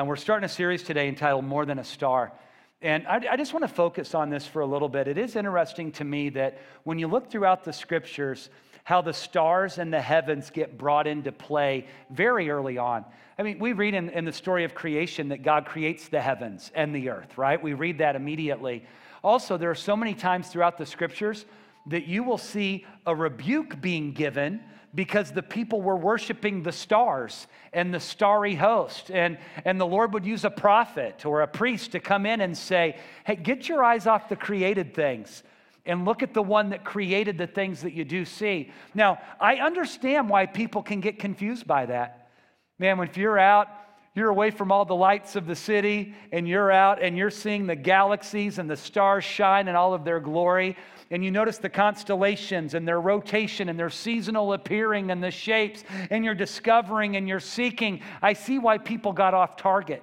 Now, we're starting a series today entitled More Than a Star. And I, I just want to focus on this for a little bit. It is interesting to me that when you look throughout the scriptures, how the stars and the heavens get brought into play very early on. I mean, we read in, in the story of creation that God creates the heavens and the earth, right? We read that immediately. Also, there are so many times throughout the scriptures that you will see a rebuke being given because the people were worshiping the stars and the starry host. And, and the Lord would use a prophet or a priest to come in and say, Hey, get your eyes off the created things and look at the one that created the things that you do see. Now, I understand why people can get confused by that. Man, when you're out, you're away from all the lights of the city, and you're out and you're seeing the galaxies and the stars shine in all of their glory and you notice the constellations and their rotation and their seasonal appearing and the shapes, and you're discovering and you're seeking, I see why people got off target.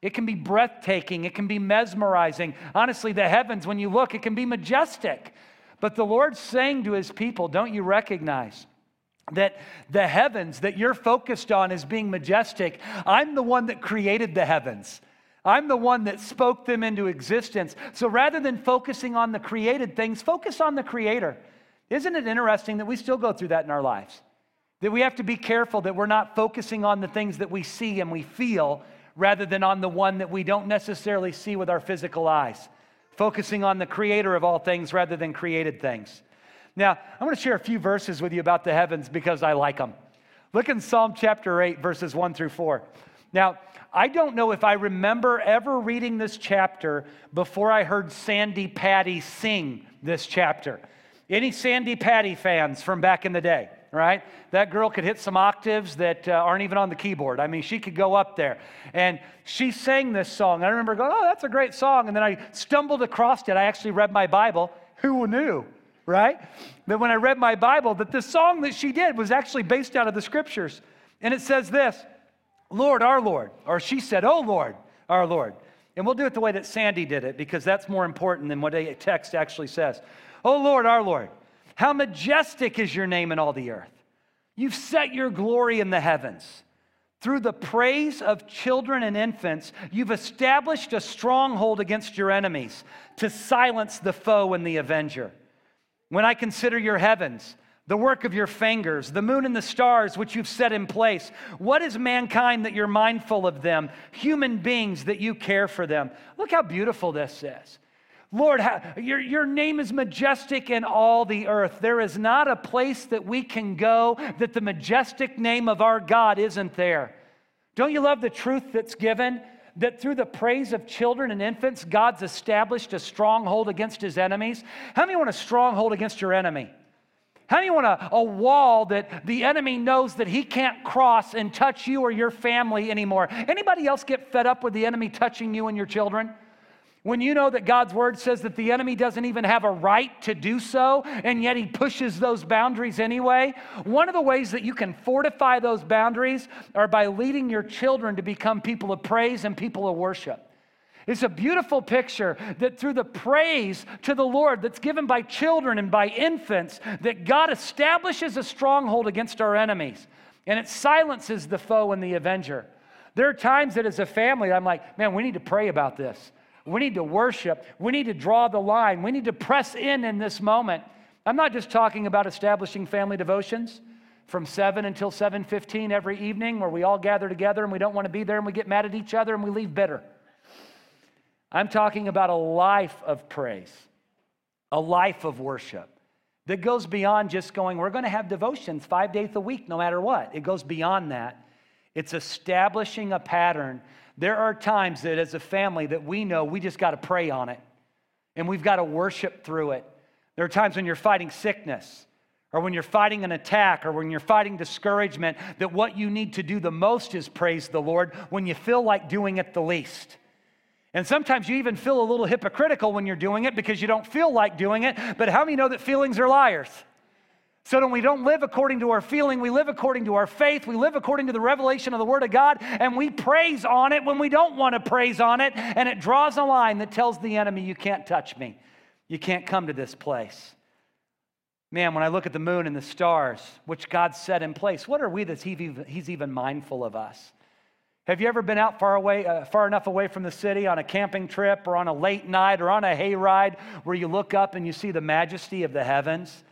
It can be breathtaking, it can be mesmerizing. Honestly, the heavens, when you look, it can be majestic. But the Lord's saying to his people, don't you recognize? that the heavens that you're focused on as being majestic, I'm the one that created the heavens. I'm the one that spoke them into existence. So rather than focusing on the created things, focus on the creator. Isn't it interesting that we still go through that in our lives? That we have to be careful that we're not focusing on the things that we see and we feel rather than on the one that we don't necessarily see with our physical eyes. Focusing on the creator of all things rather than created things. Now, I want to share a few verses with you about the heavens because I like them. Look in Psalm chapter 8, verses 1 through 4. Now, I don't know if I remember ever reading this chapter before I heard Sandi Patty sing this chapter. Any Sandi Patty fans from back in the day, right? That girl could hit some octaves that uh, aren't even on the keyboard. I mean, she could go up there. And she sang this song. I remember going, oh, that's a great song. And then I stumbled across it. I actually read my Bible. Who knew? Right? That when I read my Bible, that the song that she did was actually based out of the scriptures. And it says this Lord, our Lord. Or she said, Oh Lord, our Lord. And we'll do it the way that Sandi did it because that's more important than what a text actually says. Oh Lord, our Lord, how majestic is your name in all the earth. You've set your glory in the heavens. Through the praise of children and infants, you've established a stronghold against your enemies to silence the foe and the avenger. When I consider your heavens, the work of your fingers, the moon and the stars which you've set in place. What is mankind that you're mindful of them? Human beings that you care for them. Look how beautiful this is. Lord, how, your, your name is majestic in all the earth. There is not a place that we can go that the majestic name of our God isn't there. Don't you love the truth that's given? That through the praise of children and infants, God's established a stronghold against his enemies. How many want a stronghold against your enemy? How do you want a, a wall that the enemy knows that he can't cross and touch you or your family anymore? Anybody else get fed up with the enemy touching you and your children? When you know that God's word says that the enemy doesn't even have a right to do so, and yet he pushes those boundaries anyway, one of the ways that you can fortify those boundaries are by leading your children to become people of praise and people of worship. It's a beautiful picture that through the praise to the Lord that's given by children and by infants, that God establishes a stronghold against our enemies and it silences the foe and the avenger. There are times that as a family, I'm like, man, we need to pray about this. We need to worship. We need to draw the line. We need to press in in this moment. I'm not just talking about establishing family devotions from 7 until 7:15 every evening where we all gather together and we don't want to be there and we get mad at each other and we leave bitter. I'm talking about a life of praise, a life of worship that goes beyond just going, we're going to have devotions five days a week, no matter what. It goes beyond that. It's establishing a pattern. There are times that as a family that we know we just got to pray on it and we've got to worship through it. There are times when you're fighting sickness or when you're fighting an attack or when you're fighting discouragement that what you need to do the most is praise the Lord when you feel like doing it the least. And sometimes you even feel a little hypocritical when you're doing it because you don't feel like doing it. But how many know that feelings are liars? So that we don't live according to our feeling, we live according to our faith, we live according to the revelation of the Word of God, and we praise on it when we don't want to praise on it, and it draws a line that tells the enemy, You can't touch me. You can't come to this place. Man, when I look at the moon and the stars, which God set in place, what are we that He's even mindful of us? Have you ever been out far away, uh, far enough away from the city on a camping trip or on a late night or on a hayride where you look up and you see the majesty of the heavens?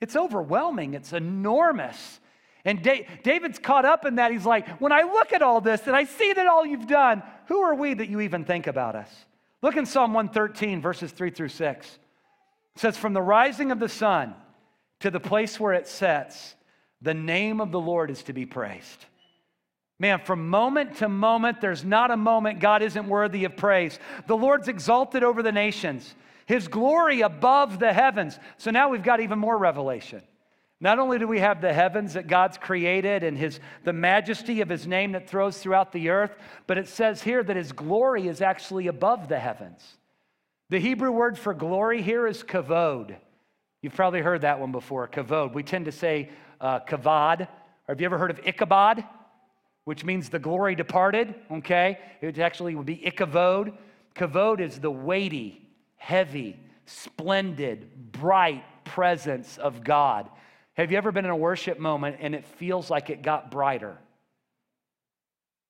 It's overwhelming. It's enormous. And da- David's caught up in that. He's like, when I look at all this and I see that all you've done, who are we that you even think about us? Look in Psalm 113, verses 3 through 6. It says, From the rising of the sun to the place where it sets, the name of the Lord is to be praised. Man, from moment to moment, there's not a moment God isn't worthy of praise. The Lord's exalted over the nations, His glory above the heavens. So now we've got even more revelation. Not only do we have the heavens that God's created and his, the majesty of his name that throws throughout the earth, but it says here that his glory is actually above the heavens. The Hebrew word for glory here is kavod. You've probably heard that one before, kavod. We tend to say uh, kavad. Or have you ever heard of Ichabod? Which means the glory departed, okay? It actually would be ikavod. Kavod is the weighty, heavy, splendid, bright presence of God. Have you ever been in a worship moment and it feels like it got brighter?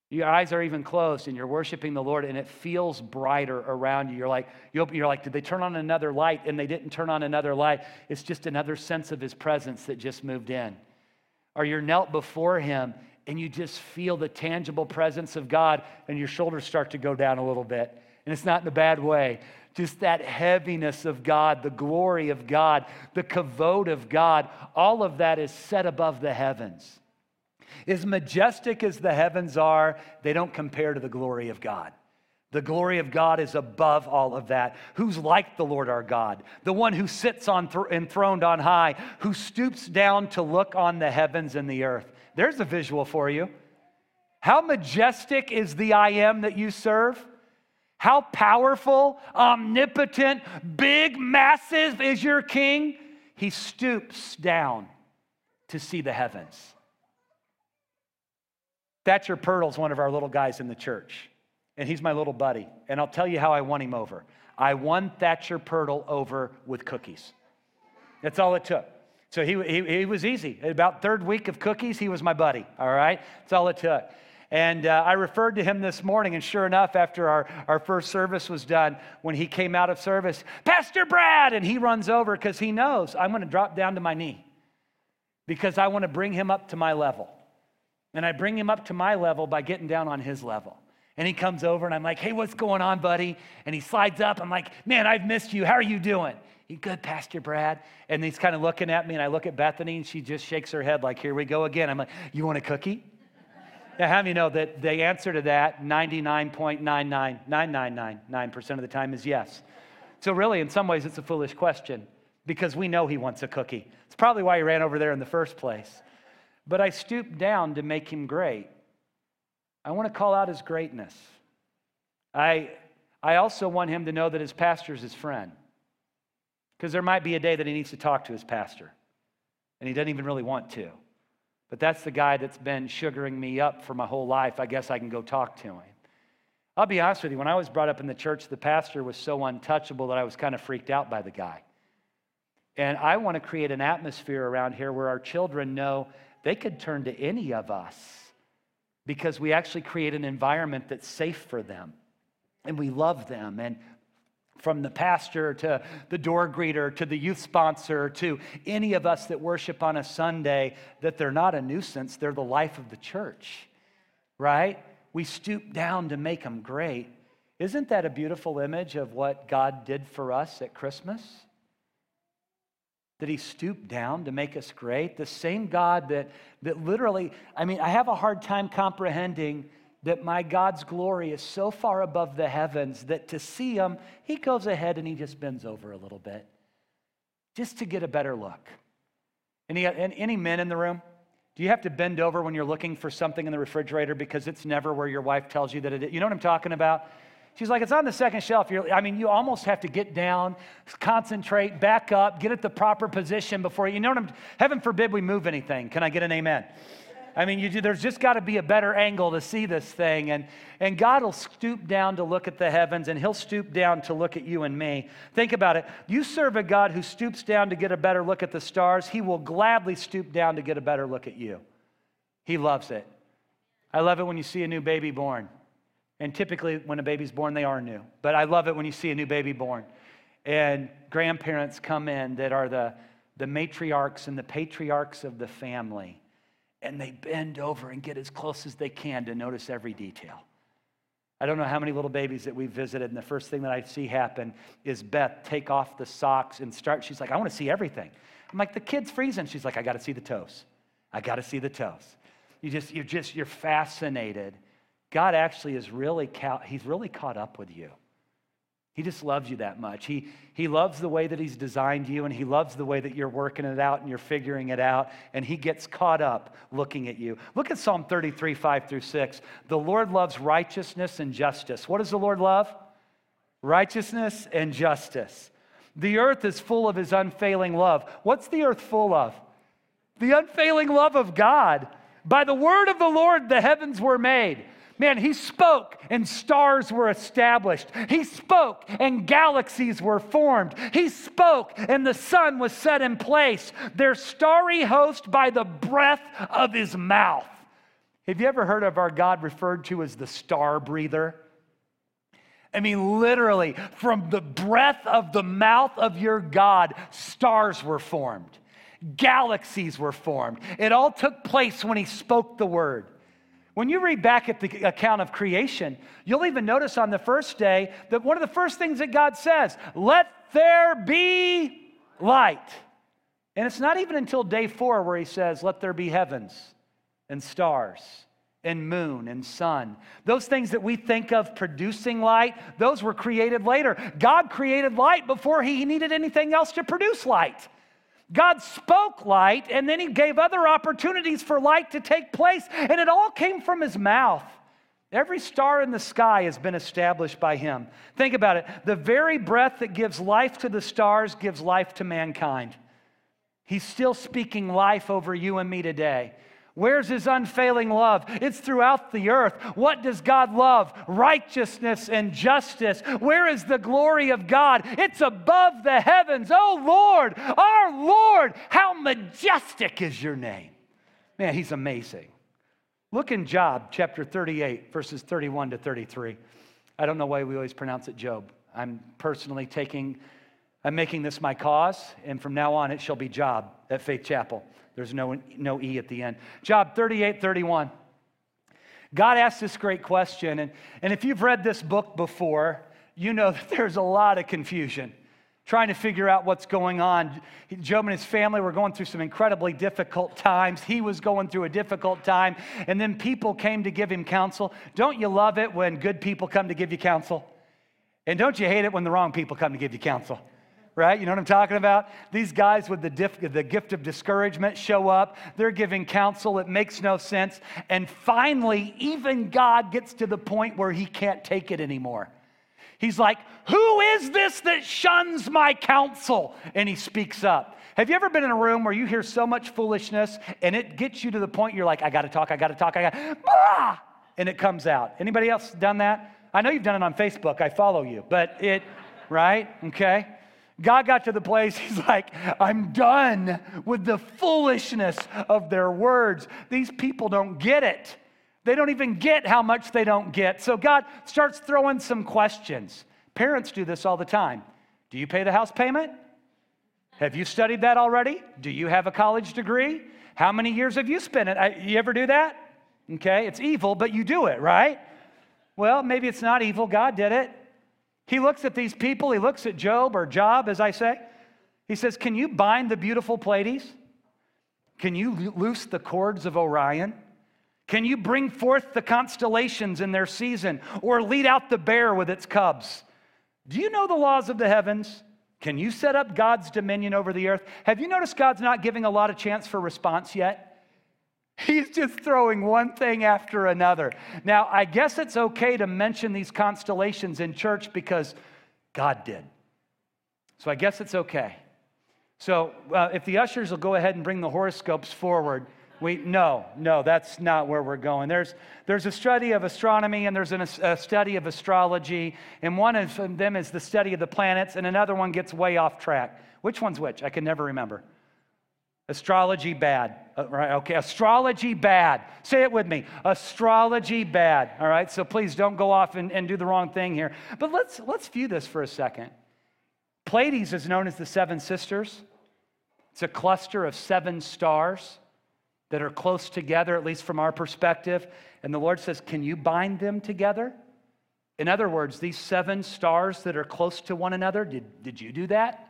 Your eyes are even closed and you're worshiping the Lord and it feels brighter around you. You're like, you're like, did they turn on another light? And they didn't turn on another light. It's just another sense of his presence that just moved in. Or you're knelt before him and you just feel the tangible presence of God, and your shoulders start to go down a little bit. And it's not in a bad way. Just that heaviness of God, the glory of God, the kavod of God, all of that is set above the heavens. As majestic as the heavens are, they don't compare to the glory of God. The glory of God is above all of that. Who's like the Lord our God? The one who sits on th- enthroned on high, who stoops down to look on the heavens and the earth. There's a visual for you. How majestic is the I am that you serve? How powerful, omnipotent, big, massive is your king? He stoops down to see the heavens. Thatcher Purtle's one of our little guys in the church, and he's my little buddy. And I'll tell you how I won him over. I won Thatcher Purtle over with cookies. That's all it took. So he, he, he was easy. About third week of cookies, he was my buddy, all right? That's all it took. And uh, I referred to him this morning, and sure enough, after our, our first service was done, when he came out of service, Pastor Brad, and he runs over because he knows I'm going to drop down to my knee because I want to bring him up to my level. And I bring him up to my level by getting down on his level. And he comes over, and I'm like, hey, what's going on, buddy? And he slides up. I'm like, man, I've missed you. How are you doing? You good, Pastor Brad? And he's kind of looking at me, and I look at Bethany, and she just shakes her head like, here we go again. I'm like, you want a cookie? Now, how many know that the answer to that 99.99999% of the time is yes? So, really, in some ways, it's a foolish question because we know he wants a cookie. It's probably why he ran over there in the first place. But I stooped down to make him great. I want to call out his greatness. I, I also want him to know that his pastor is his friend. Because there might be a day that he needs to talk to his pastor, and he doesn't even really want to. But that's the guy that's been sugaring me up for my whole life. I guess I can go talk to him. I'll be honest with you, when I was brought up in the church, the pastor was so untouchable that I was kind of freaked out by the guy. And I want to create an atmosphere around here where our children know they could turn to any of us because we actually create an environment that's safe for them and we love them and from the pastor to the door greeter to the youth sponsor to any of us that worship on a Sunday, that they're not a nuisance, they're the life of the church, right? We stoop down to make them great. Isn't that a beautiful image of what God did for us at Christmas? That he stooped down to make us great. The same God that, that literally, I mean, I have a hard time comprehending that my God's glory is so far above the heavens that to see him, he goes ahead and he just bends over a little bit just to get a better look. Any, any men in the room? Do you have to bend over when you're looking for something in the refrigerator because it's never where your wife tells you that it is? You know what I'm talking about? She's like, it's on the second shelf. You're, I mean, you almost have to get down, concentrate, back up, get at the proper position before you, know what I'm, heaven forbid we move anything. Can I get an amen? I mean, you, there's just got to be a better angle to see this thing. And, and God will stoop down to look at the heavens, and He'll stoop down to look at you and me. Think about it. You serve a God who stoops down to get a better look at the stars, He will gladly stoop down to get a better look at you. He loves it. I love it when you see a new baby born. And typically, when a baby's born, they are new. But I love it when you see a new baby born. And grandparents come in that are the, the matriarchs and the patriarchs of the family. And they bend over and get as close as they can to notice every detail. I don't know how many little babies that we've visited, and the first thing that I see happen is Beth take off the socks and start. She's like, I want to see everything. I'm like, the kid's freezing. She's like, I got to see the toes. I got to see the toes. You just, you're just, you're fascinated. God actually is really, he's really caught up with you. He just loves you that much. He, he loves the way that He's designed you, and He loves the way that you're working it out and you're figuring it out, and He gets caught up looking at you. Look at Psalm 33, 5 through 6. The Lord loves righteousness and justice. What does the Lord love? Righteousness and justice. The earth is full of His unfailing love. What's the earth full of? The unfailing love of God. By the word of the Lord, the heavens were made Man, he spoke and stars were established. He spoke and galaxies were formed. He spoke and the sun was set in place. Their starry host by the breath of his mouth. Have you ever heard of our God referred to as the star breather? I mean, literally, from the breath of the mouth of your God, stars were formed, galaxies were formed. It all took place when he spoke the word. When you read back at the account of creation, you'll even notice on the first day that one of the first things that God says, let there be light. And it's not even until day four where he says, let there be heavens and stars and moon and sun. Those things that we think of producing light, those were created later. God created light before he needed anything else to produce light. God spoke light, and then He gave other opportunities for light to take place, and it all came from His mouth. Every star in the sky has been established by Him. Think about it. The very breath that gives life to the stars gives life to mankind. He's still speaking life over you and me today. Where's his unfailing love? It's throughout the earth. What does God love? Righteousness and justice. Where is the glory of God? It's above the heavens. Oh Lord, our Lord, how majestic is your name. Man, he's amazing. Look in Job chapter 38, verses 31 to 33. I don't know why we always pronounce it Job. I'm personally taking, I'm making this my cause, and from now on it shall be Job at Faith Chapel. There's no, no E at the end. Job 38 31. God asked this great question. And, and if you've read this book before, you know that there's a lot of confusion trying to figure out what's going on. Job and his family were going through some incredibly difficult times. He was going through a difficult time. And then people came to give him counsel. Don't you love it when good people come to give you counsel? And don't you hate it when the wrong people come to give you counsel? Right? You know what I'm talking about? These guys with the, diff, the gift of discouragement show up. They're giving counsel. It makes no sense. And finally, even God gets to the point where he can't take it anymore. He's like, Who is this that shuns my counsel? And he speaks up. Have you ever been in a room where you hear so much foolishness and it gets you to the point you're like, I gotta talk, I gotta talk, I gotta, and it comes out. Anybody else done that? I know you've done it on Facebook, I follow you, but it, right? Okay. God got to the place, he's like, I'm done with the foolishness of their words. These people don't get it. They don't even get how much they don't get. So God starts throwing some questions. Parents do this all the time. Do you pay the house payment? Have you studied that already? Do you have a college degree? How many years have you spent it? You ever do that? Okay, it's evil, but you do it, right? Well, maybe it's not evil. God did it. He looks at these people, he looks at Job or Job, as I say. He says, Can you bind the beautiful Pleiades? Can you loose the cords of Orion? Can you bring forth the constellations in their season or lead out the bear with its cubs? Do you know the laws of the heavens? Can you set up God's dominion over the earth? Have you noticed God's not giving a lot of chance for response yet? He's just throwing one thing after another. Now, I guess it's okay to mention these constellations in church because God did. So I guess it's okay. So uh, if the ushers will go ahead and bring the horoscopes forward, we no, no, that's not where we're going. There's there's a study of astronomy and there's an, a study of astrology, and one of them is the study of the planets, and another one gets way off track. Which one's which? I can never remember. Astrology bad. Uh, right, okay, astrology bad. Say it with me. Astrology bad. All right, so please don't go off and, and do the wrong thing here. But let's, let's view this for a second. Pleiades is known as the seven sisters, it's a cluster of seven stars that are close together, at least from our perspective. And the Lord says, Can you bind them together? In other words, these seven stars that are close to one another, did, did you do that?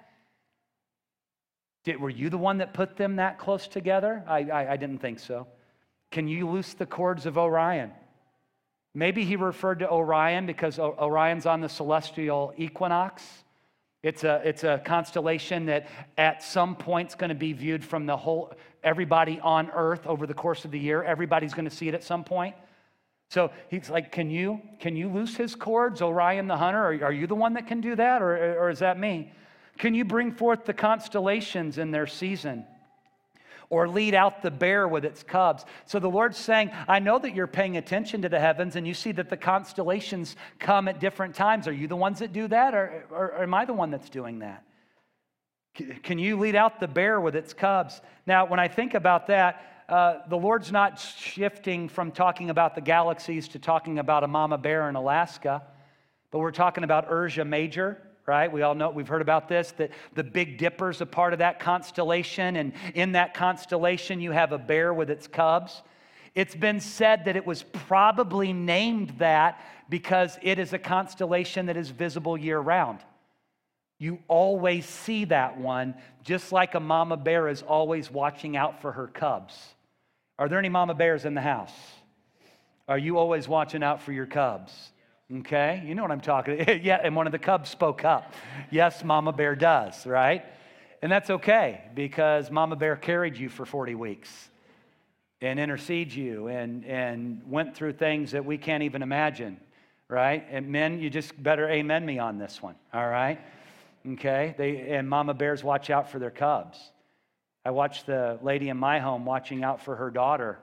Did, were you the one that put them that close together? I, I, I didn't think so. Can you loose the cords of Orion? Maybe he referred to Orion because Orion's on the celestial equinox. It's a, it's a constellation that at some point is going to be viewed from the whole, everybody on earth over the course of the year. Everybody's going to see it at some point. So he's like, Can you, can you loose his cords, Orion the hunter? Are, are you the one that can do that, or, or is that me? Can you bring forth the constellations in their season? Or lead out the bear with its cubs. So the Lord's saying, I know that you're paying attention to the heavens and you see that the constellations come at different times. Are you the ones that do that, or, or, or am I the one that's doing that? Can you lead out the bear with its cubs? Now, when I think about that, uh, the Lord's not shifting from talking about the galaxies to talking about a mama bear in Alaska, but we're talking about Ursa Major, right? We all know, we've heard about this, that the Big Dipper's a part of that constellation, and in that constellation, you have a bear with its cubs. It's been said that it was probably named that because it is a constellation that is visible year round. You always see that one, just like a mama bear is always watching out for her cubs. Are there any mama bears in the house? Are you always watching out for your cubs? Okay, you know what I'm talking. yeah, and one of the cubs spoke up. Yes, Mama Bear does, right? And that's okay because Mama Bear carried you for 40 weeks and interceded you and, and went through things that we can't even imagine, right? And men, you just better amen me on this one, all right? Okay, they, and Mama Bears watch out for their cubs. I watched the lady in my home watching out for her daughter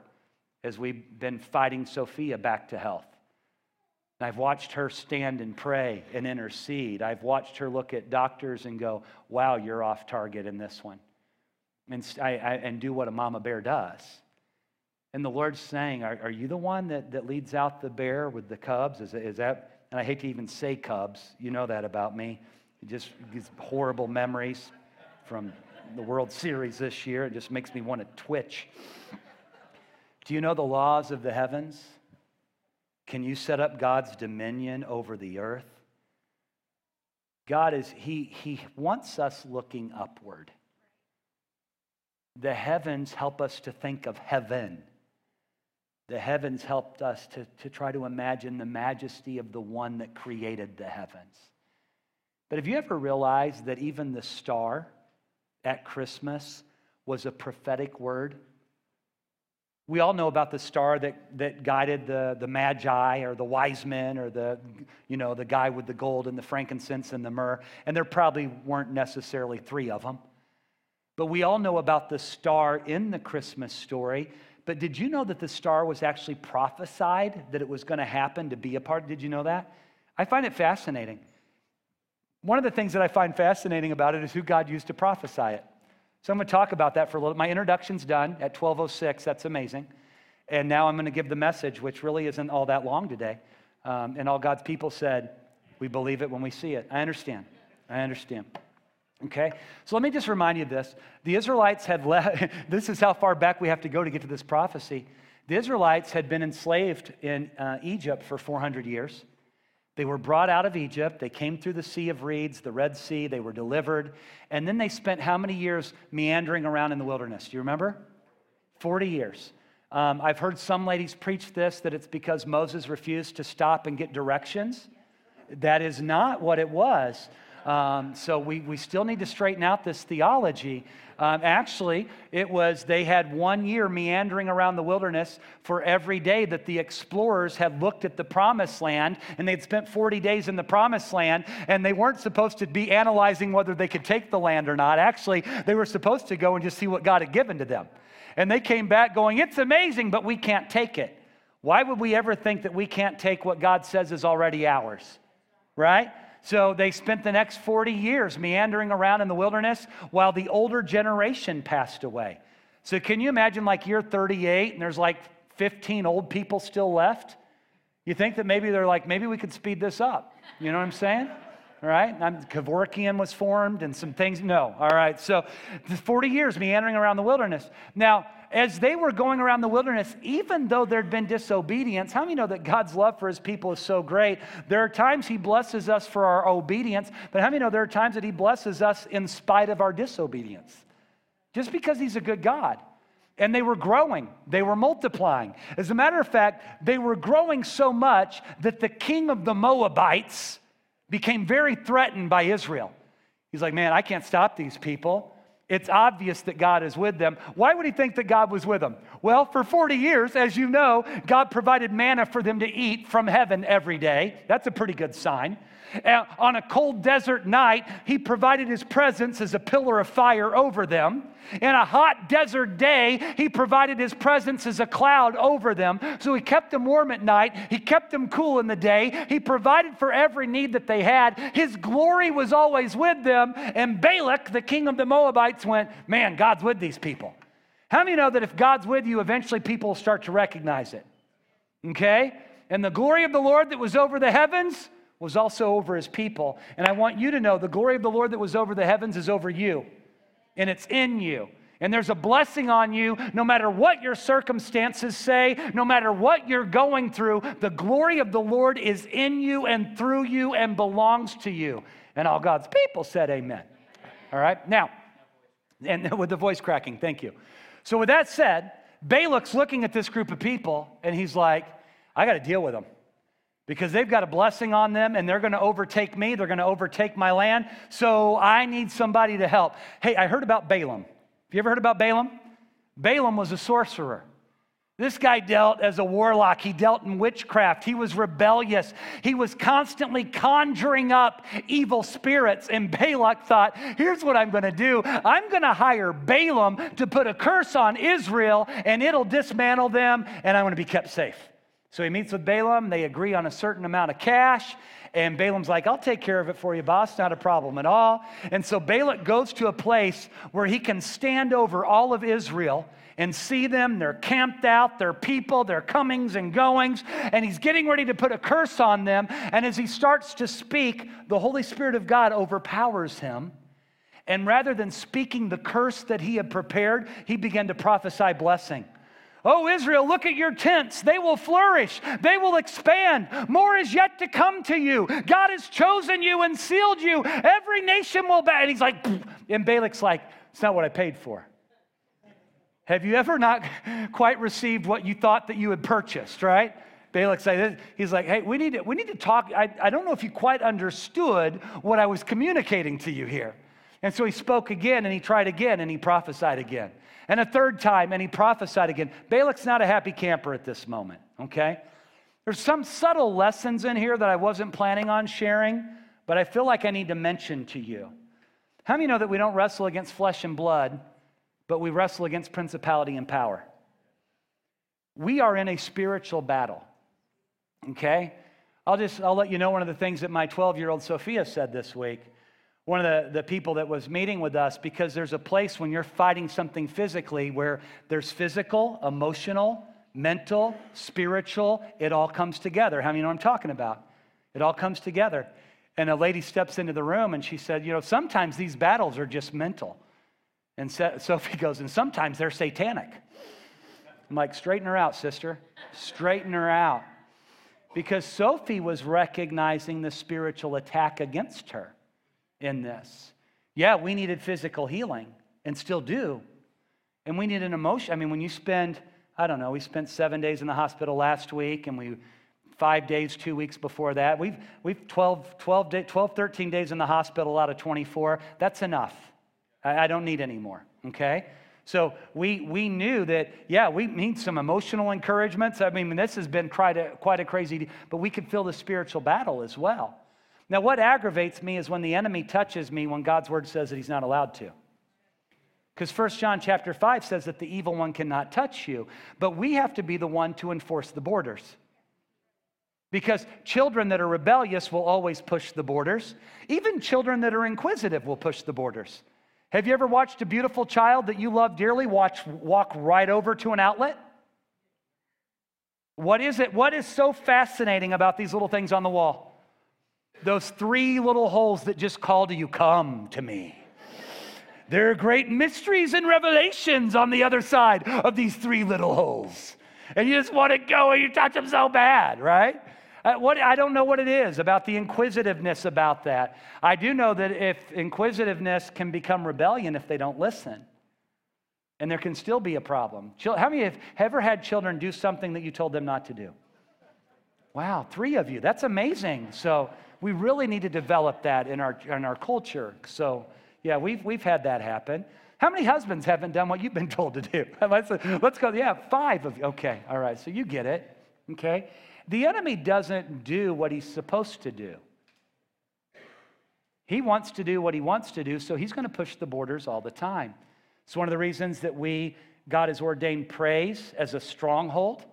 as we've been fighting Sophia back to health. And I've watched her stand and pray and intercede. I've watched her look at doctors and go, wow, you're off target in this one. And, I, I, and do what a mama bear does. And the Lord's saying, Are, are you the one that, that leads out the bear with the cubs? Is, is that, and I hate to even say cubs, you know that about me. It just gives horrible memories from the World Series this year. It just makes me want to twitch. Do you know the laws of the heavens? Can you set up God's dominion over the earth? God is, He, he wants us looking upward. The heavens help us to think of heaven. The heavens helped us to, to try to imagine the majesty of the one that created the heavens. But have you ever realized that even the star at Christmas was a prophetic word? We all know about the star that, that guided the, the magi or the wise men or the, you know, the guy with the gold and the frankincense and the myrrh. And there probably weren't necessarily three of them. But we all know about the star in the Christmas story. But did you know that the star was actually prophesied that it was going to happen to be a part? Did you know that? I find it fascinating. One of the things that I find fascinating about it is who God used to prophesy it. So I'm going to talk about that for a little. My introduction's done at 12:06. That's amazing. And now I'm going to give the message, which really isn't all that long today. Um, and all God's people said, "We believe it when we see it." I understand. I understand. Okay, so let me just remind you of this. The Israelites had left. this is how far back we have to go to get to this prophecy. The Israelites had been enslaved in uh, Egypt for 400 years. They were brought out of Egypt. They came through the Sea of Reeds, the Red Sea. They were delivered. And then they spent how many years meandering around in the wilderness? Do you remember? 40 years. Um, I've heard some ladies preach this that it's because Moses refused to stop and get directions. That is not what it was. Um, so we, we still need to straighten out this theology. Um, actually, it was they had one year meandering around the wilderness for every day that the explorers had looked at the promised land, and they'd spent 40 days in the promised land, and they weren't supposed to be analyzing whether they could take the land or not. Actually, they were supposed to go and just see what God had given to them. And they came back going, It's amazing, but we can't take it. Why would we ever think that we can't take what God says is already ours? Right? So they spent the next 40 years meandering around in the wilderness while the older generation passed away. So can you imagine like you're 38 and there's like 15 old people still left? You think that maybe they're like, maybe we could speed this up. You know what I'm saying? All right? I'm, Kevorkian was formed and some things. No. All right. So 40 years meandering around the wilderness. Now, as they were going around the wilderness, even though there'd been disobedience, how many know that God's love for his people is so great? There are times he blesses us for our obedience, but how many know there are times that he blesses us in spite of our disobedience? Just because he's a good God. And they were growing, they were multiplying. As a matter of fact, they were growing so much that the king of the Moabites became very threatened by Israel. He's like, man, I can't stop these people. It's obvious that God is with them. Why would he think that God was with them? Well, for 40 years, as you know, God provided manna for them to eat from heaven every day. That's a pretty good sign. Uh, on a cold desert night, he provided his presence as a pillar of fire over them. In a hot desert day, he provided his presence as a cloud over them. So he kept them warm at night. He kept them cool in the day. He provided for every need that they had. His glory was always with them. And Balak, the king of the Moabites, went, Man, God's with these people. How many know that if God's with you, eventually people will start to recognize it? Okay? And the glory of the Lord that was over the heavens was also over his people. And I want you to know the glory of the Lord that was over the heavens is over you, and it's in you. And there's a blessing on you no matter what your circumstances say, no matter what you're going through. The glory of the Lord is in you and through you and belongs to you. And all God's people said, Amen. All right, now, and with the voice cracking, thank you. So, with that said, Balak's looking at this group of people and he's like, I got to deal with them because they've got a blessing on them and they're going to overtake me. They're going to overtake my land. So I need somebody to help. Hey, I heard about Balaam. Have you ever heard about Balaam? Balaam was a sorcerer. This guy dealt as a warlock. He dealt in witchcraft. He was rebellious. He was constantly conjuring up evil spirits. And Balak thought, here's what I'm going to do I'm going to hire Balaam to put a curse on Israel, and it'll dismantle them, and I'm going to be kept safe. So he meets with Balaam. They agree on a certain amount of cash. And Balaam's like, I'll take care of it for you, boss. Not a problem at all. And so Balak goes to a place where he can stand over all of Israel and see them. They're camped out, their people, their comings and goings. And he's getting ready to put a curse on them. And as he starts to speak, the Holy Spirit of God overpowers him. And rather than speaking the curse that he had prepared, he began to prophesy blessing. Oh, Israel, look at your tents. They will flourish, they will expand. More is yet to come to you. God has chosen you and sealed you. Every nation will bow. And he's like, and Balak's like, it's not what I paid for. Have you ever not quite received what you thought that you had purchased, right? Balak said, he's like, hey, we need to, we need to talk. I, I don't know if you quite understood what I was communicating to you here. And so he spoke again and he tried again and he prophesied again and a third time, and he prophesied again. Balak's not a happy camper at this moment, okay? There's some subtle lessons in here that I wasn't planning on sharing, but I feel like I need to mention to you. How many know that we don't wrestle against flesh and blood, but we wrestle against principality and power? We are in a spiritual battle, okay? I'll just I'll let you know one of the things that my 12 year old Sophia said this week one of the, the people that was meeting with us because there's a place when you're fighting something physically where there's physical, emotional, mental, spiritual, it all comes together. How many know I'm talking about? It all comes together. And a lady steps into the room and she said, You know, sometimes these battles are just mental. And Sophie goes, And sometimes they're satanic. I'm like, Straighten her out, sister. Straighten her out. Because Sophie was recognizing the spiritual attack against her in this. Yeah, we needed physical healing and still do. And we need an emotion. I mean, when you spend, I don't know, we spent seven days in the hospital last week and we five days, two weeks before that. We've, we've 12, 12, day, 12, 13 days in the hospital out of 24. That's enough. I, I don't need any more, okay? So we, we knew that, yeah, we need some emotional encouragements. I mean, this has been quite a, quite a crazy, but we could feel the spiritual battle as well. Now, what aggravates me is when the enemy touches me when God's word says that he's not allowed to. Because 1 John chapter 5 says that the evil one cannot touch you, but we have to be the one to enforce the borders. Because children that are rebellious will always push the borders. Even children that are inquisitive will push the borders. Have you ever watched a beautiful child that you love dearly watch, walk right over to an outlet? What is it? What is so fascinating about these little things on the wall? Those three little holes that just call to you, come to me. There are great mysteries and revelations on the other side of these three little holes. And you just want to go and you touch them so bad, right? Uh, what, I don't know what it is about the inquisitiveness about that. I do know that if inquisitiveness can become rebellion if they don't listen, and there can still be a problem. How many have ever had children do something that you told them not to do? Wow, three of you. That's amazing. So we really need to develop that in our, in our culture. So, yeah, we've, we've had that happen. How many husbands haven't done what you've been told to do? Let's go. Yeah, five of you. Okay, all right. So you get it. Okay. The enemy doesn't do what he's supposed to do. He wants to do what he wants to do, so he's going to push the borders all the time. It's one of the reasons that we, God has ordained praise as a stronghold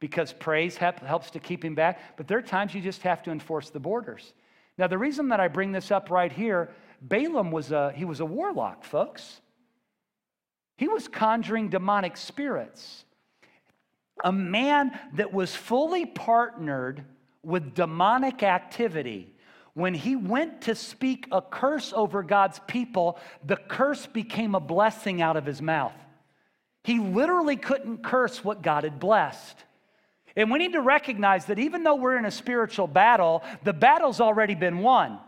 because praise helps to keep him back. But there are times you just have to enforce the borders. Now, the reason that I bring this up right here, Balaam was a, he was a warlock, folks. He was conjuring demonic spirits a man that was fully partnered with demonic activity. When he went to speak a curse over God's people, the curse became a blessing out of his mouth. He literally couldn't curse what God had blessed. And we need to recognize that even though we're in a spiritual battle, the battle's already been won.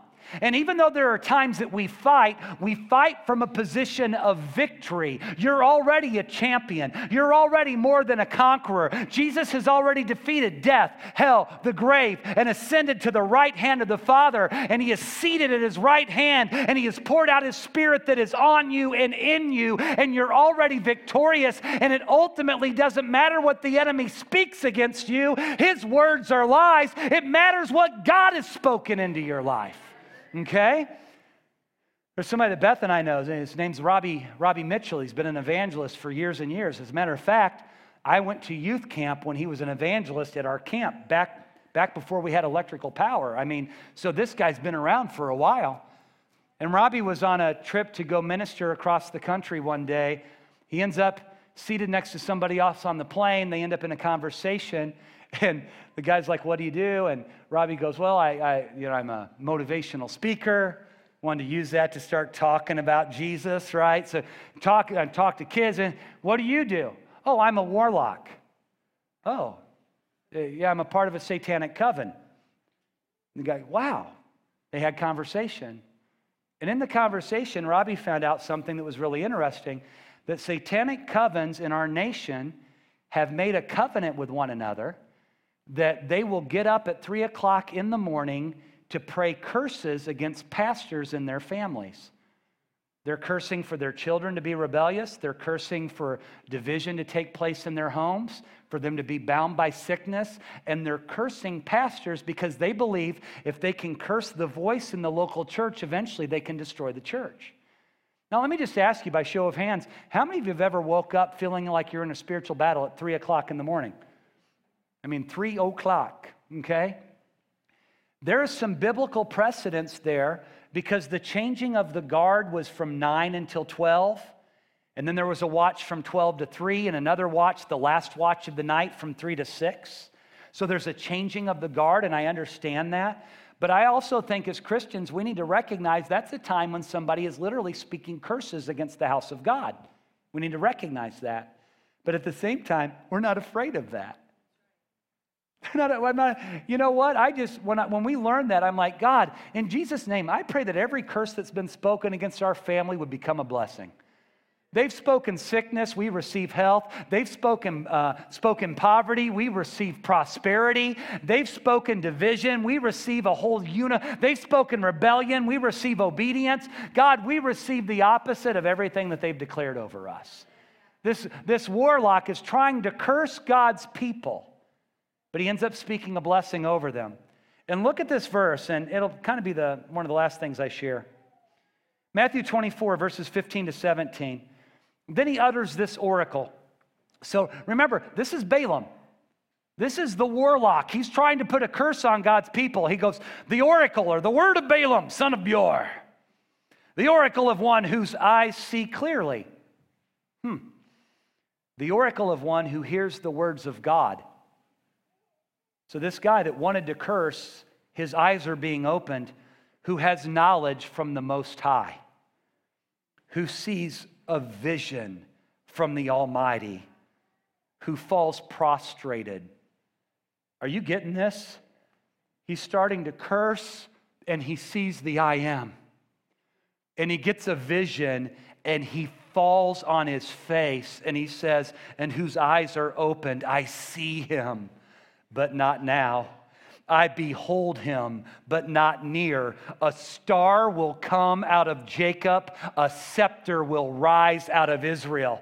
And even though there are times that we fight, we fight from a position of victory. You're already a champion. You're already more than a conqueror. Jesus has already defeated death, hell, the grave, and ascended to the right hand of the Father. And he is seated at his right hand, and he has poured out his spirit that is on you and in you, and you're already victorious. And it ultimately doesn't matter what the enemy speaks against you, his words are lies. It matters what God has spoken into your life. Okay? There's somebody that Beth and I know. His name's Robbie, Robbie Mitchell. He's been an evangelist for years and years. As a matter of fact, I went to youth camp when he was an evangelist at our camp back, back before we had electrical power. I mean, so this guy's been around for a while. And Robbie was on a trip to go minister across the country one day. He ends up seated next to somebody else on the plane. They end up in a conversation. And the guy's like, What do you do? And Robbie goes, Well, I, I you know, I'm a motivational speaker. Wanted to use that to start talking about Jesus, right? So talk, I talk to kids, and what do you do? Oh, I'm a warlock. Oh, eh, yeah, I'm a part of a satanic coven. the guy, wow. They had conversation. And in the conversation, Robbie found out something that was really interesting that satanic covens in our nation have made a covenant with one another that they will get up at three o'clock in the morning to pray curses against pastors and their families. They're cursing for their children to be rebellious. They're cursing for division to take place in their homes, for them to be bound by sickness. And they're cursing pastors because they believe if they can curse the voice in the local church, eventually they can destroy the church. Now, let me just ask you by show of hands how many of you have ever woke up feeling like you're in a spiritual battle at three o'clock in the morning? I mean, three o'clock, okay? There is some biblical precedence there because the changing of the guard was from 9 until 12. And then there was a watch from 12 to 3, and another watch, the last watch of the night, from 3 to 6. So there's a changing of the guard, and I understand that. But I also think as Christians, we need to recognize that's a time when somebody is literally speaking curses against the house of God. We need to recognize that. But at the same time, we're not afraid of that. Not, not, you know what? I just, when, I, when we learn that, I'm like, God, in Jesus' name, I pray that every curse that's been spoken against our family would become a blessing. They've spoken sickness, we receive health. They've spoken, uh, spoken poverty, we receive prosperity. They've spoken division, we receive a whole unit. They've spoken rebellion, we receive obedience. God, we receive the opposite of everything that they've declared over us. This, this warlock is trying to curse God's people but he ends up speaking a blessing over them. And look at this verse, and it'll kind of be the, one of the last things I share. Matthew 24, verses 15 to 17. Then he utters this oracle. So remember, this is Balaam. This is the warlock. He's trying to put a curse on God's people. He goes, The oracle or the word of Balaam, son of Beor, the oracle of one whose eyes see clearly. Hmm. The oracle of one who hears the words of God. So, this guy that wanted to curse, his eyes are being opened, who has knowledge from the Most High, who sees a vision from the Almighty, who falls prostrated are you getting this? He's starting to curse and he sees the I am. And he gets a vision and he falls on his face and he says, And whose eyes are opened, I see him, but not now. I behold him, but not near. A star will come out of Jacob, a scepter will rise out of Israel.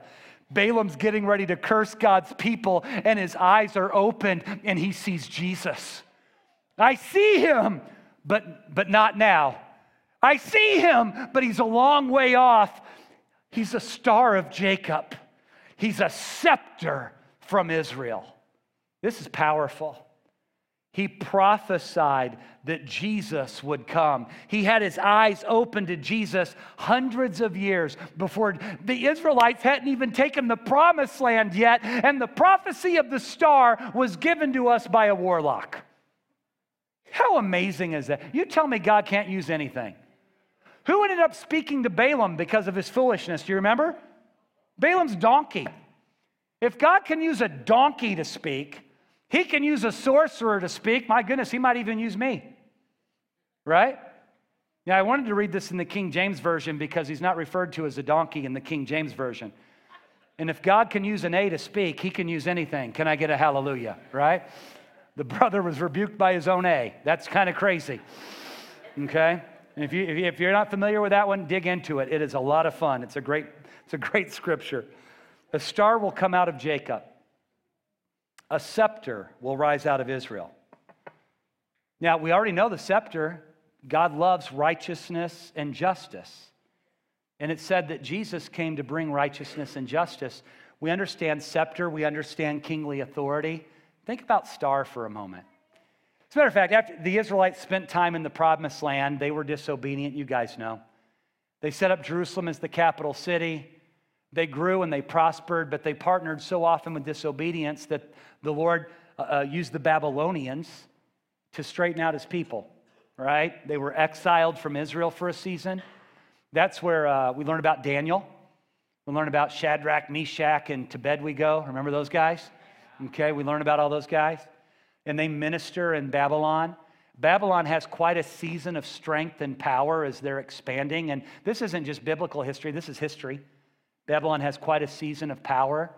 Balaam's getting ready to curse God's people, and his eyes are opened, and he sees Jesus. I see him, but, but not now. I see him, but he's a long way off. He's a star of Jacob, he's a scepter from Israel. This is powerful. He prophesied that Jesus would come. He had his eyes open to Jesus hundreds of years before the Israelites hadn't even taken the promised land yet, and the prophecy of the star was given to us by a warlock. How amazing is that? You tell me God can't use anything. Who ended up speaking to Balaam because of his foolishness? Do you remember? Balaam's donkey. If God can use a donkey to speak, he can use a sorcerer to speak. My goodness, he might even use me. Right? Now, I wanted to read this in the King James Version because he's not referred to as a donkey in the King James Version. And if God can use an A to speak, he can use anything. Can I get a hallelujah? Right? The brother was rebuked by his own A. That's kind of crazy. Okay? And if, you, if you're not familiar with that one, dig into it. It is a lot of fun. It's a great, it's a great scripture. A star will come out of Jacob a scepter will rise out of Israel. Now, we already know the scepter, God loves righteousness and justice. And it said that Jesus came to bring righteousness and justice. We understand scepter, we understand kingly authority. Think about star for a moment. As a matter of fact, after the Israelites spent time in the promised land, they were disobedient, you guys know. They set up Jerusalem as the capital city. They grew and they prospered, but they partnered so often with disobedience that the Lord uh, uh, used the Babylonians to straighten out his people, right? They were exiled from Israel for a season. That's where uh, we learn about Daniel. We learn about Shadrach, Meshach, and Abednego. Remember those guys? Okay, we learn about all those guys. And they minister in Babylon. Babylon has quite a season of strength and power as they're expanding. And this isn't just biblical history, this is history. Babylon has quite a season of power.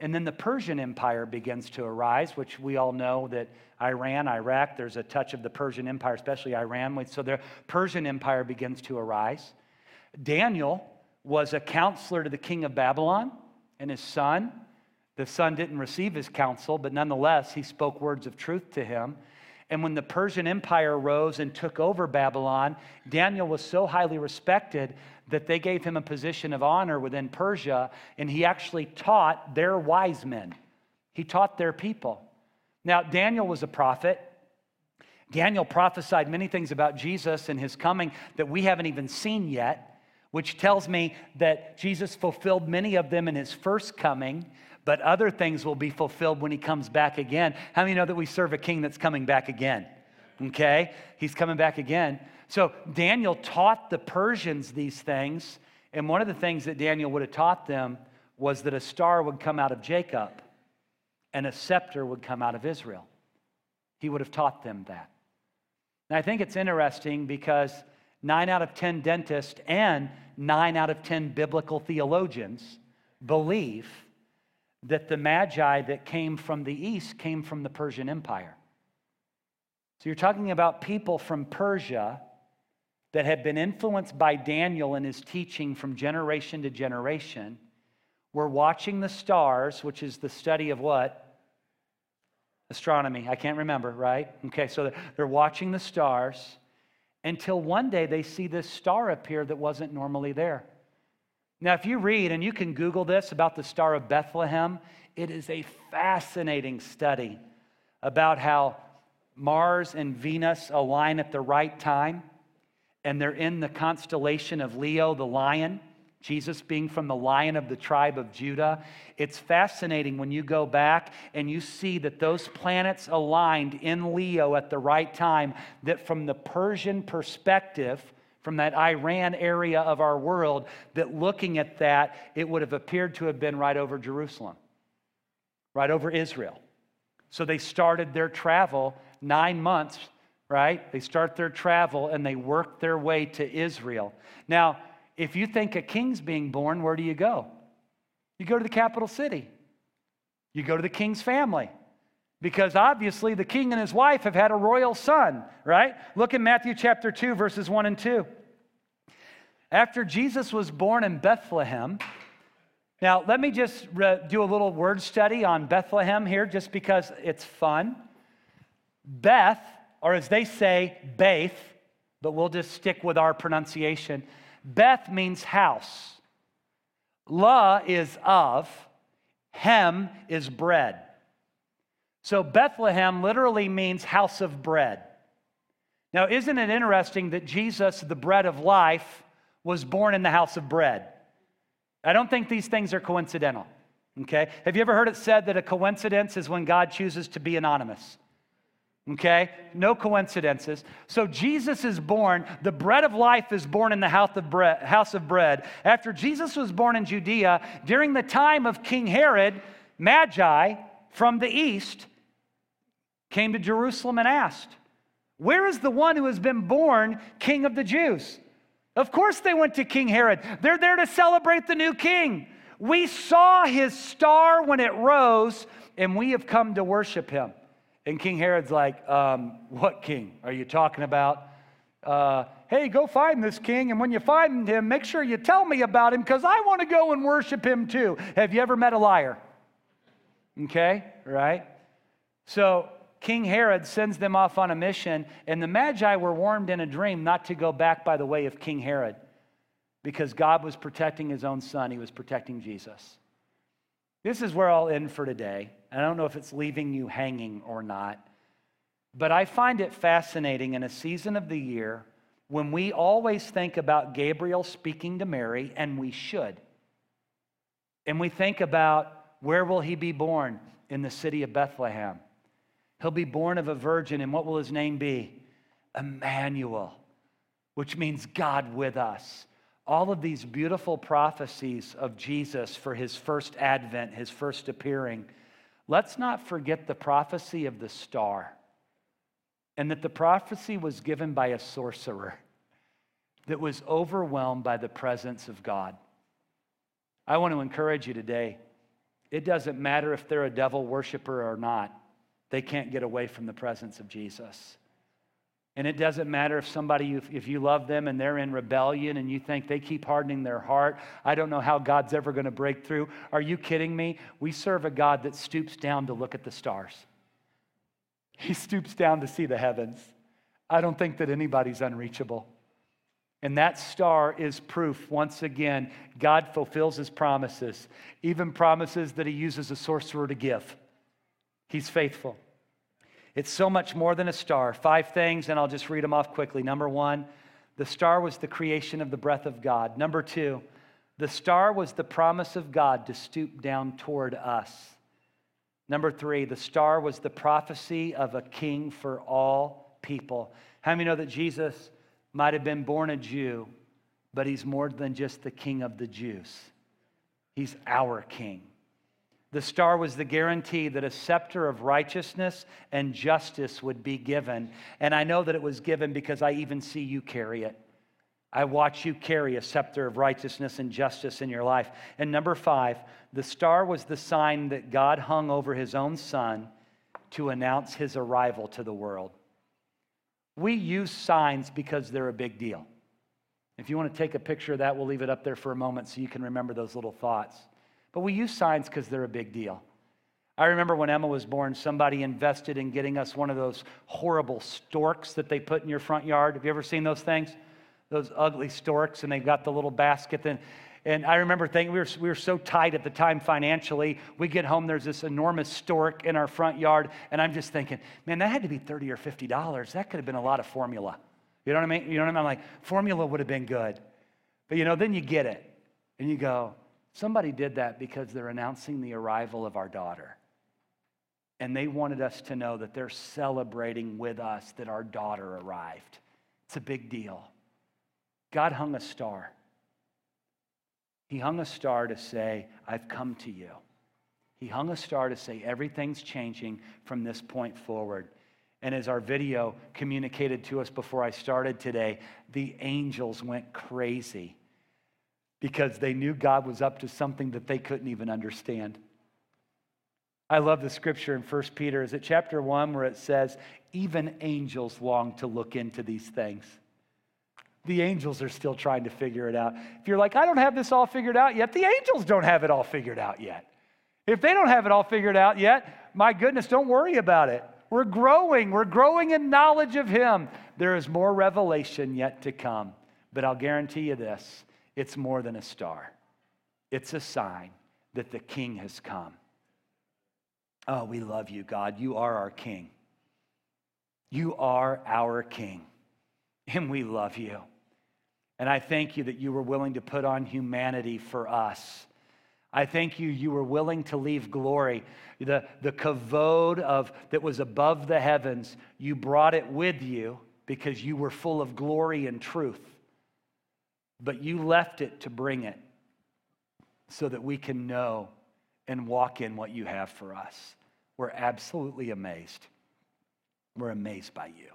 And then the Persian Empire begins to arise, which we all know that Iran, Iraq, there's a touch of the Persian Empire, especially Iran. So the Persian Empire begins to arise. Daniel was a counselor to the king of Babylon and his son. The son didn't receive his counsel, but nonetheless, he spoke words of truth to him. And when the Persian Empire rose and took over Babylon, Daniel was so highly respected that they gave him a position of honor within Persia, and he actually taught their wise men. He taught their people. Now, Daniel was a prophet. Daniel prophesied many things about Jesus and his coming that we haven't even seen yet, which tells me that Jesus fulfilled many of them in his first coming, but other things will be fulfilled when he comes back again. How many know that we serve a king that's coming back again? Okay? He's coming back again. So Daniel taught the Persians these things, and one of the things that Daniel would have taught them was that a star would come out of Jacob and a scepter would come out of Israel. He would have taught them that. I think it's interesting because nine out of 10 dentists and nine out of 10 biblical theologians believe that the Magi that came from the east came from the Persian Empire. So you're talking about people from Persia that had been influenced by Daniel and his teaching from generation to generation were watching the stars, which is the study of what? Astronomy. I can't remember, right? Okay, so they're watching the stars until one day they see this star appear that wasn't normally there. Now, if you read, and you can Google this about the Star of Bethlehem, it is a fascinating study about how Mars and Venus align at the right time, and they're in the constellation of Leo, the lion. Jesus being from the lion of the tribe of Judah. It's fascinating when you go back and you see that those planets aligned in Leo at the right time, that from the Persian perspective, from that Iran area of our world, that looking at that, it would have appeared to have been right over Jerusalem, right over Israel. So they started their travel nine months, right? They start their travel and they work their way to Israel. Now, if you think a king's being born, where do you go? You go to the capital city. You go to the king's family. Because obviously the king and his wife have had a royal son, right? Look in Matthew chapter 2, verses 1 and 2. After Jesus was born in Bethlehem, now let me just re- do a little word study on Bethlehem here, just because it's fun. Beth, or as they say, Beth, but we'll just stick with our pronunciation. Beth means house. La is of. Hem is bread. So Bethlehem literally means house of bread. Now, isn't it interesting that Jesus, the bread of life, was born in the house of bread? I don't think these things are coincidental. Okay? Have you ever heard it said that a coincidence is when God chooses to be anonymous? Okay? No coincidences. So Jesus is born. The bread of life is born in the house of, bread, house of bread. After Jesus was born in Judea, during the time of King Herod, Magi from the east came to Jerusalem and asked, Where is the one who has been born king of the Jews? Of course, they went to King Herod. They're there to celebrate the new king. We saw his star when it rose, and we have come to worship him. And King Herod's like, um, What king are you talking about? Uh, hey, go find this king, and when you find him, make sure you tell me about him because I want to go and worship him too. Have you ever met a liar? Okay, right? So King Herod sends them off on a mission, and the Magi were warned in a dream not to go back by the way of King Herod because God was protecting his own son, he was protecting Jesus. This is where I'll end for today. I don't know if it's leaving you hanging or not, but I find it fascinating in a season of the year when we always think about Gabriel speaking to Mary, and we should. And we think about where will he be born? In the city of Bethlehem. He'll be born of a virgin, and what will his name be? Emmanuel, which means God with us all of these beautiful prophecies of Jesus for his first advent, his first appearing, let's not forget the prophecy of the star. And that the prophecy was given by a sorcerer that was overwhelmed by the presence of God. I want to encourage you today. It doesn't matter if they're a devil worshiper or not, they can't get away from the presence of Jesus. And it doesn't matter if somebody, if you love them and they're in rebellion and you think they keep hardening their heart. I don't know how God's ever going to break through. Are you kidding me? We serve a God that stoops down to look at the stars, He stoops down to see the heavens. I don't think that anybody's unreachable. And that star is proof, once again, God fulfills his promises, even promises that he uses a sorcerer to give. He's faithful. It's so much more than a star. Five things, and I'll just read them off quickly. Number one, the star was the creation of the breath of God. Number two, the star was the promise of God to stoop down toward us. Number three, the star was the prophecy of a king for all people. How many know that Jesus might have been born a Jew, but he's more than just the king of the Jews? He's our king. The star was the guarantee that a scepter of righteousness and justice would be given. And I know that it was given because I even see you carry it. I watch you carry a scepter of righteousness and justice in your life. And number five, the star was the sign that God hung over his own son to announce his arrival to the world. We use signs because they're a big deal. If you want to take a picture of that, we'll leave it up there for a moment so you can remember those little thoughts. But we use signs because they're a big deal. I remember when Emma was born, somebody invested in getting us one of those horrible storks that they put in your front yard. Have you ever seen those things? Those ugly storks, and they've got the little basket. And I remember thinking we were, we were so tight at the time financially. We get home, there's this enormous stork in our front yard. And I'm just thinking, man, that had to be 30 or $50. That could have been a lot of formula. You know what I mean? You know what I mean? I'm like, formula would have been good. But you know, then you get it. And you go, somebody did that because they're announcing the arrival of our daughter. And they wanted us to know that they're celebrating with us that our daughter arrived. It's a big deal. God hung a star. He hung a star to say, I've come to you. He hung a star to say, everything's changing from this point forward. And as our video communicated to us before I started today, the angels went crazy because they knew God was up to something that they couldn't even understand. I love the scripture in 1 Peter. Is it chapter 1 where it says, even angels long to look into these things? The angels are still trying to figure it out. If you're like, I don't have this all figured out yet, the angels don't have it all figured out yet. If they don't have it all figured out yet, my goodness, don't worry about it. We're growing. We're growing in knowledge of Him. There is more revelation yet to come. But I'll guarantee you this it's more than a star, it's a sign that the King has come. Oh, we love you, God. You are our King. You are our King, and we love you. And I thank you that you were willing to put on humanity for us. I thank you, you were willing to leave glory. The, the kavod of, that was above the heavens, you brought it with you because you were full of glory and truth. But you left it to bring it so that we can know and walk in what you have for us. We're absolutely amazed. We're amazed by you.